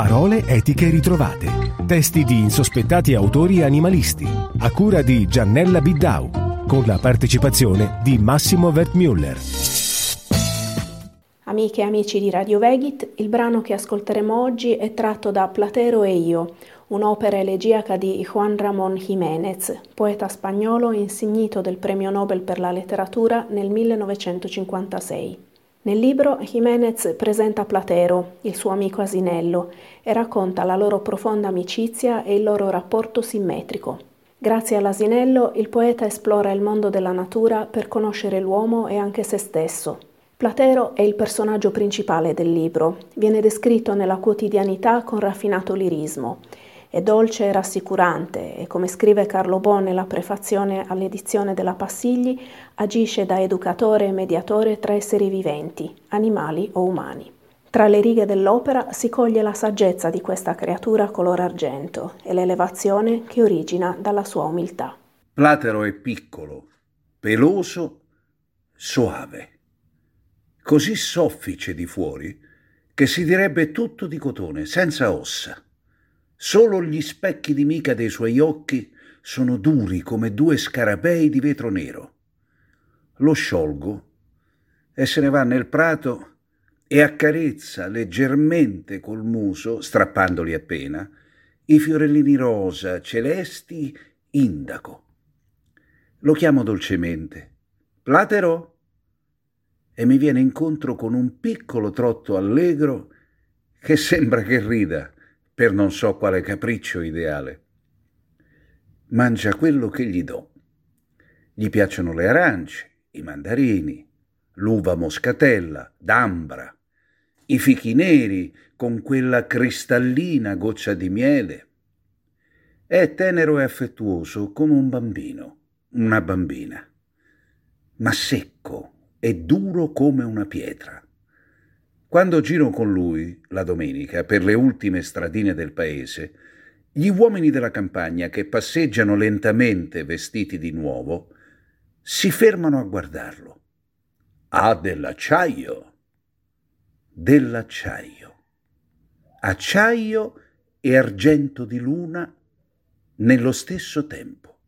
Parole etiche ritrovate. Testi di insospettati autori animalisti. A cura di Giannella Biddau. Con la partecipazione di Massimo Wertmüller. Amiche e amici di Radio Vegit, il brano che ascolteremo oggi è tratto da Platero e io, un'opera elegiaca di Juan Ramón Jiménez, poeta spagnolo insignito del Premio Nobel per la letteratura nel 1956. Nel libro Jiménez presenta Platero, il suo amico asinello, e racconta la loro profonda amicizia e il loro rapporto simmetrico. Grazie all'asinello il poeta esplora il mondo della natura per conoscere l'uomo e anche se stesso. Platero è il personaggio principale del libro, viene descritto nella quotidianità con raffinato lirismo è dolce e rassicurante e, come scrive Carlo Bo nella prefazione all'edizione della Passigli, agisce da educatore e mediatore tra esseri viventi, animali o umani. Tra le righe dell'opera si coglie la saggezza di questa creatura color argento e l'elevazione che origina dalla sua umiltà. Platero è piccolo, peloso, soave, così soffice di fuori che si direbbe tutto di cotone, senza ossa. Solo gli specchi di mica dei suoi occhi sono duri come due scarabei di vetro nero. Lo sciolgo e se ne va nel prato e accarezza leggermente col muso, strappandoli appena, i fiorellini rosa, celesti, indaco. Lo chiamo dolcemente. Platero? E mi viene incontro con un piccolo trotto allegro che sembra che rida per non so quale capriccio ideale. Mangia quello che gli do. Gli piacciono le arance, i mandarini, l'uva moscatella, d'ambra, i fichi neri con quella cristallina goccia di miele. È tenero e affettuoso come un bambino, una bambina, ma secco e duro come una pietra. Quando giro con lui, la domenica, per le ultime stradine del paese, gli uomini della campagna che passeggiano lentamente vestiti di nuovo si fermano a guardarlo. Ha dell'acciaio. Dell'acciaio. Acciaio e argento di luna nello stesso tempo.